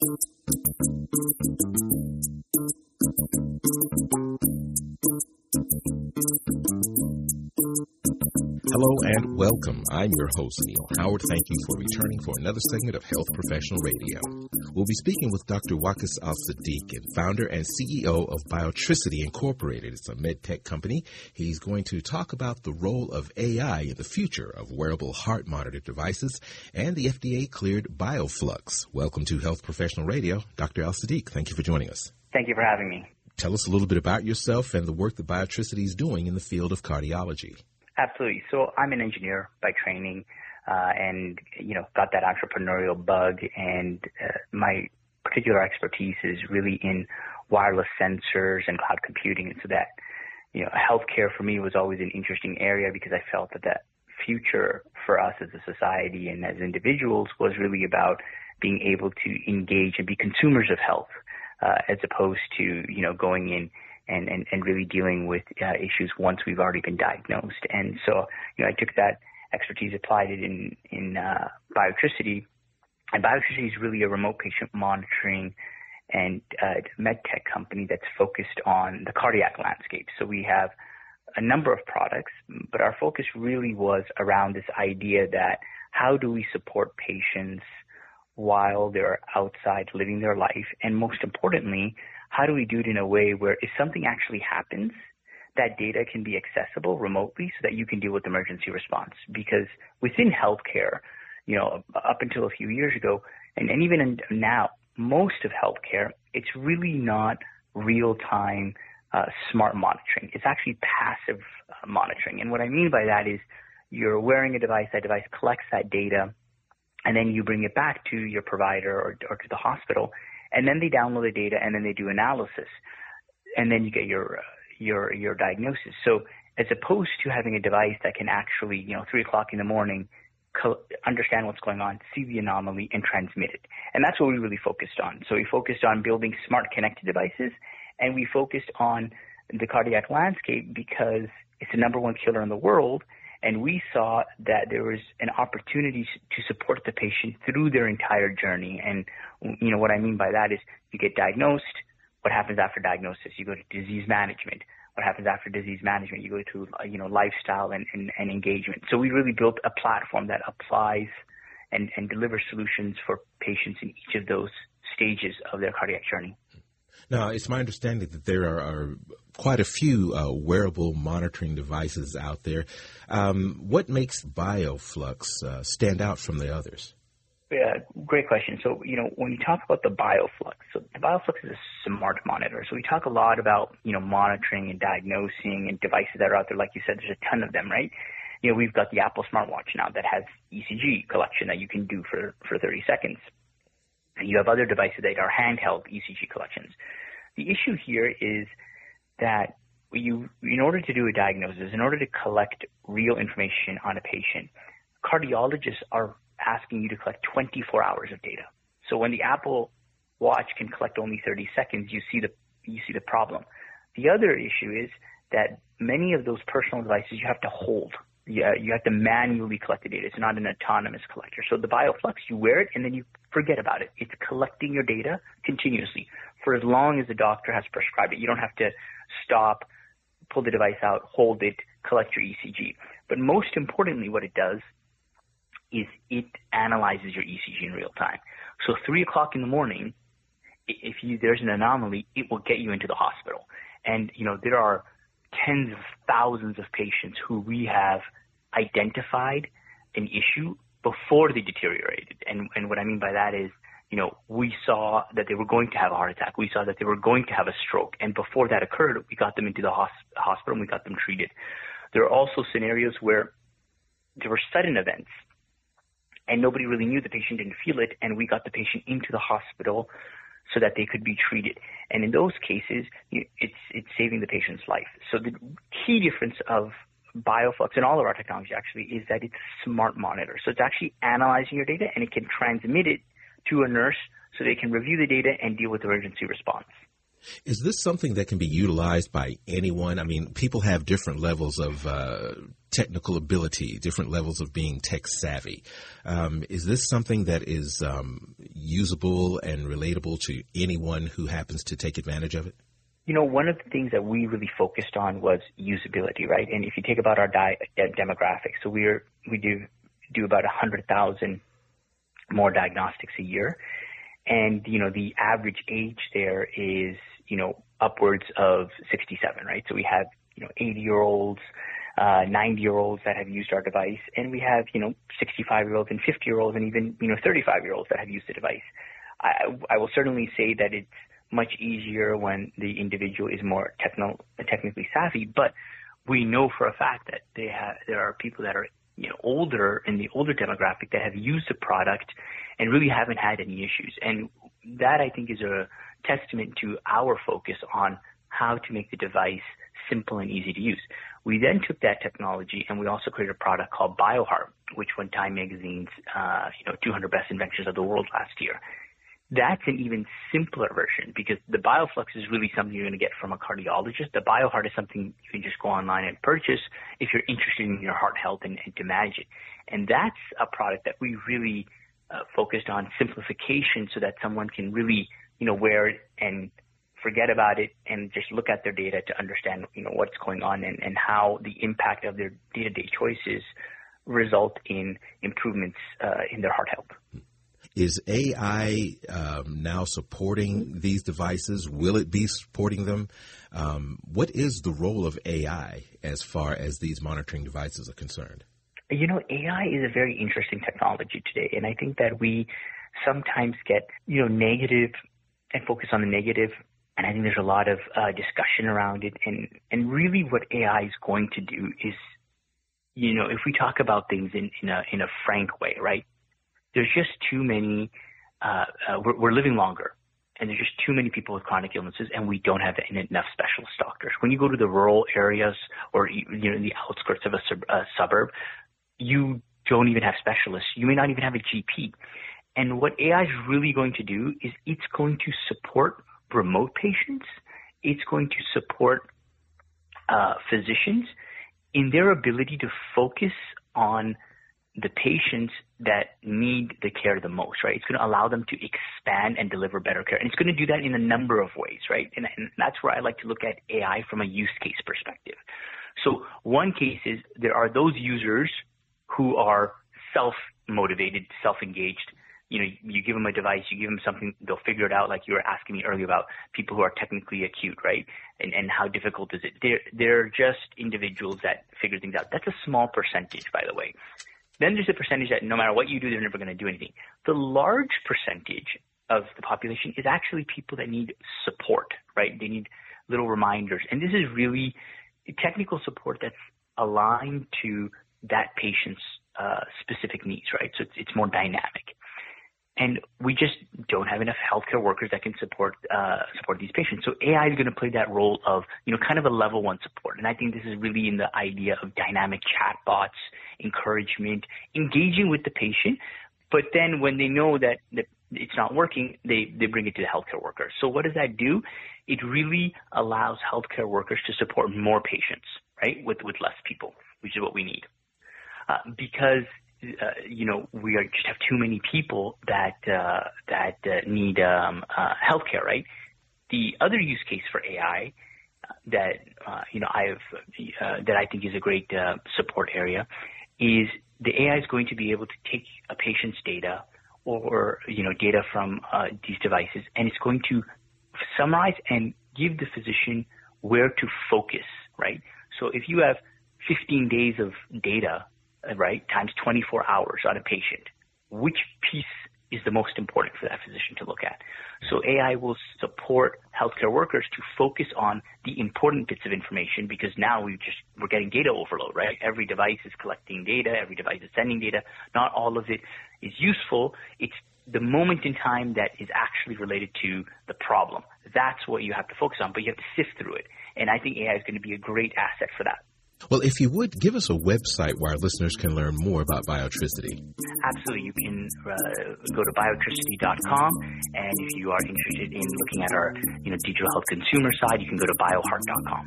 Thank you. Hello and welcome. I'm your host, Neil Howard. Thank you for returning for another segment of Health Professional Radio. We'll be speaking with Dr. Waqaas Al Siddiq, founder and CEO of Biotricity Incorporated. It's a med tech company. He's going to talk about the role of AI in the future of wearable heart monitor devices and the FDA cleared BioFlux. Welcome to Health Professional Radio. Dr. Al Siddiq, thank you for joining us. Thank you for having me. Tell us a little bit about yourself and the work that Biotricity is doing in the field of cardiology. Absolutely. So I'm an engineer by training, uh, and you know, got that entrepreneurial bug. And uh, my particular expertise is really in wireless sensors and cloud computing. And so that, you know, healthcare for me was always an interesting area because I felt that that future for us as a society and as individuals was really about being able to engage and be consumers of health, uh, as opposed to you know going in and, and, and really dealing with uh, issues once we've already been diagnosed. And so, you know, I took that expertise, applied it in, in uh, biotricity. And biotricity is really a remote patient monitoring and uh, med tech company that's focused on the cardiac landscape. So we have a number of products, but our focus really was around this idea that how do we support patients while they're outside living their life? And most importantly, how do we do it in a way where if something actually happens, that data can be accessible remotely so that you can deal with emergency response? Because within healthcare, you know, up until a few years ago, and, and even now, most of healthcare, it's really not real time uh, smart monitoring. It's actually passive uh, monitoring. And what I mean by that is you're wearing a device, that device collects that data, and then you bring it back to your provider or, or to the hospital, and then they download the data and then they do analysis, and then you get your your your diagnosis. So as opposed to having a device that can actually, you know, three o'clock in the morning, co- understand what's going on, see the anomaly, and transmit it. And that's what we really focused on. So we focused on building smart connected devices, and we focused on the cardiac landscape because it's the number one killer in the world, and we saw that there was an opportunity to support the patient through their entire journey. And, you know, what I mean by that is you get diagnosed. What happens after diagnosis? You go to disease management. What happens after disease management? You go to, uh, you know, lifestyle and, and, and engagement. So we really built a platform that applies and, and delivers solutions for patients in each of those stages of their cardiac journey. Now, it's my understanding that there are, are quite a few uh, wearable monitoring devices out there. Um, what makes BioFlux uh, stand out from the others? Yeah, great question. So, you know, when you talk about the BioFlux, so the BioFlux is a smart monitor. So we talk a lot about, you know, monitoring and diagnosing and devices that are out there. Like you said, there's a ton of them, right? You know, we've got the Apple smartwatch now that has ECG collection that you can do for, for 30 seconds. You have other devices that are handheld ECG collections. The issue here is that you, in order to do a diagnosis, in order to collect real information on a patient, cardiologists are asking you to collect 24 hours of data. So when the Apple Watch can collect only 30 seconds, you see the you see the problem. The other issue is that many of those personal devices you have to hold. You, uh, you have to manually collect the data. It's not an autonomous collector. So the BioFlux, you wear it and then you forget about it. It's collecting your data continuously for as long as the doctor has prescribed it. You don't have to stop, pull the device out, hold it, collect your ECG. But most importantly, what it does is it analyzes your ECG in real time. So three o'clock in the morning, if you, there's an anomaly, it will get you into the hospital. And, you know, there are tens of thousands of patients who we have identified an issue before they deteriorated. And, and what I mean by that is you know, we saw that they were going to have a heart attack. We saw that they were going to have a stroke. And before that occurred, we got them into the hospital and we got them treated. There are also scenarios where there were sudden events and nobody really knew the patient didn't feel it and we got the patient into the hospital so that they could be treated. And in those cases, it's, it's saving the patient's life. So the key difference of BioFlux and all of our technology actually is that it's a smart monitor. So it's actually analyzing your data and it can transmit it to a nurse so they can review the data and deal with emergency response. Is this something that can be utilized by anyone? I mean, people have different levels of uh, technical ability, different levels of being tech savvy. Um, is this something that is um, usable and relatable to anyone who happens to take advantage of it? You know, one of the things that we really focused on was usability, right? And if you think about our di- demographics, so we're we do do about a hundred thousand more diagnostics a year, and you know the average age there is you know upwards of 67, right? So we have you know 80 year olds, uh, 90 year olds that have used our device, and we have you know 65 year olds and 50 year olds, and even you know 35 year olds that have used the device. I, I will certainly say that it's much easier when the individual is more techno, technically savvy, but we know for a fact that they have, there are people that are you know, older in the older demographic that have used the product and really haven't had any issues. And that I think is a testament to our focus on how to make the device simple and easy to use. We then took that technology and we also created a product called BioHeart, which won Time Magazine's, uh, you know, 200 best inventions of the world last year. That's an even simpler version because the BioFlux is really something you're going to get from a cardiologist. The BioHeart is something you can just go online and purchase if you're interested in your heart health and, and to manage it. And that's a product that we really uh, focused on simplification so that someone can really, you know, wear it and forget about it and just look at their data to understand, you know, what's going on and, and how the impact of their day-to-day choices result in improvements uh, in their heart health. Is AI um, now supporting these devices? Will it be supporting them? Um, what is the role of AI as far as these monitoring devices are concerned? You know, AI is a very interesting technology today, and I think that we sometimes get, you know, negative and focus on the negative and I think there's a lot of uh, discussion around it. And and really, what AI is going to do is, you know, if we talk about things in in a in a frank way, right? there's just too many. Uh, uh, we're, we're living longer, and there's just too many people with chronic illnesses, and we don't have enough specialist doctors. When you go to the rural areas or you know the outskirts of a, sub, a suburb, you don't even have specialists. You may not even have a GP. And what AI is really going to do is it's going to support remote patients. It's going to support uh, physicians in their ability to focus on the patients that need the care the most, right? It's going to allow them to expand and deliver better care. And it's going to do that in a number of ways, right? And, and that's where I like to look at AI from a use case perspective. So one case is there are those users who are self-motivated, self-engaged. You know, you give them a device, you give them something, they'll figure it out. Like you were asking me earlier about people who are technically acute, right? And and how difficult is it? They're they're just individuals that figure things out. That's a small percentage, by the way. Then there's a percentage that no matter what you do, they're never going to do anything. The large percentage of the population is actually people that need support, right? They need little reminders. And this is really technical support that's aligned to that patient's uh, specific needs, right? So it's, it's more dynamic and we just don't have enough healthcare workers that can support uh, support these patients. So AI is going to play that role of you know kind of a level one support, and I think this is really in the idea of dynamic chatbots, encouragement, engaging with the patient. But then when they know that the, it's not working, they they bring it to the healthcare workers. So what does that do? It really allows healthcare workers to support more patients, right, with with less people, which is what we need. Uh, because uh, you know, we are just have too many people that uh, that uh, need um, uh, healthcare, right? The other use case for AI uh, that uh, you know I've that I think is a great support area is the AI is going to be able to take a patient's data or you know data from these devices, and it's going to summarize and give the physician where to focus, right? So if you have 15 days of data Uh, right, times 24 hours on a patient, which piece is the most important for that physician to look at. So AI will support healthcare workers to focus on the important bits of information because now we just we're getting data overload, right? Every device is collecting data, every device is sending data. Not all of it is useful. It's the moment in time that is actually related to the problem. That's what you have to focus on, but you have to sift through it. And I think AI is going to be a great asset for that. Well, if you would, give us a website where our listeners can learn more about Biotricity. Absolutely. You can uh, go to biotricity.com, and if you are interested in looking at our you know, digital health consumer side, you can go to bioheart.com.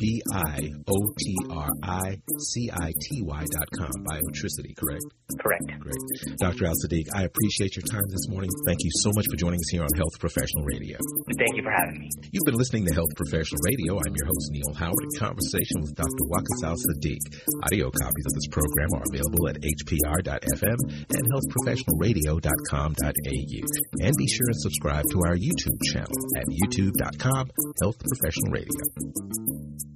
B I O T R I C I T Y dot com. Biotricity, correct? Correct. Great. Dr. Al Siddiq, I appreciate your time this morning. Thank you so much for joining us here on Health Professional Radio. Thank you for having me. You've been listening to Health Professional Radio. I'm your host, Neil Howard, in conversation with Dr. Waqaas Al Siddiq. Audio copies of this program are available at hpr.fm and healthprofessionalradio.com.au. And be sure and subscribe to our YouTube channel at youtube.com Health Professional Radio.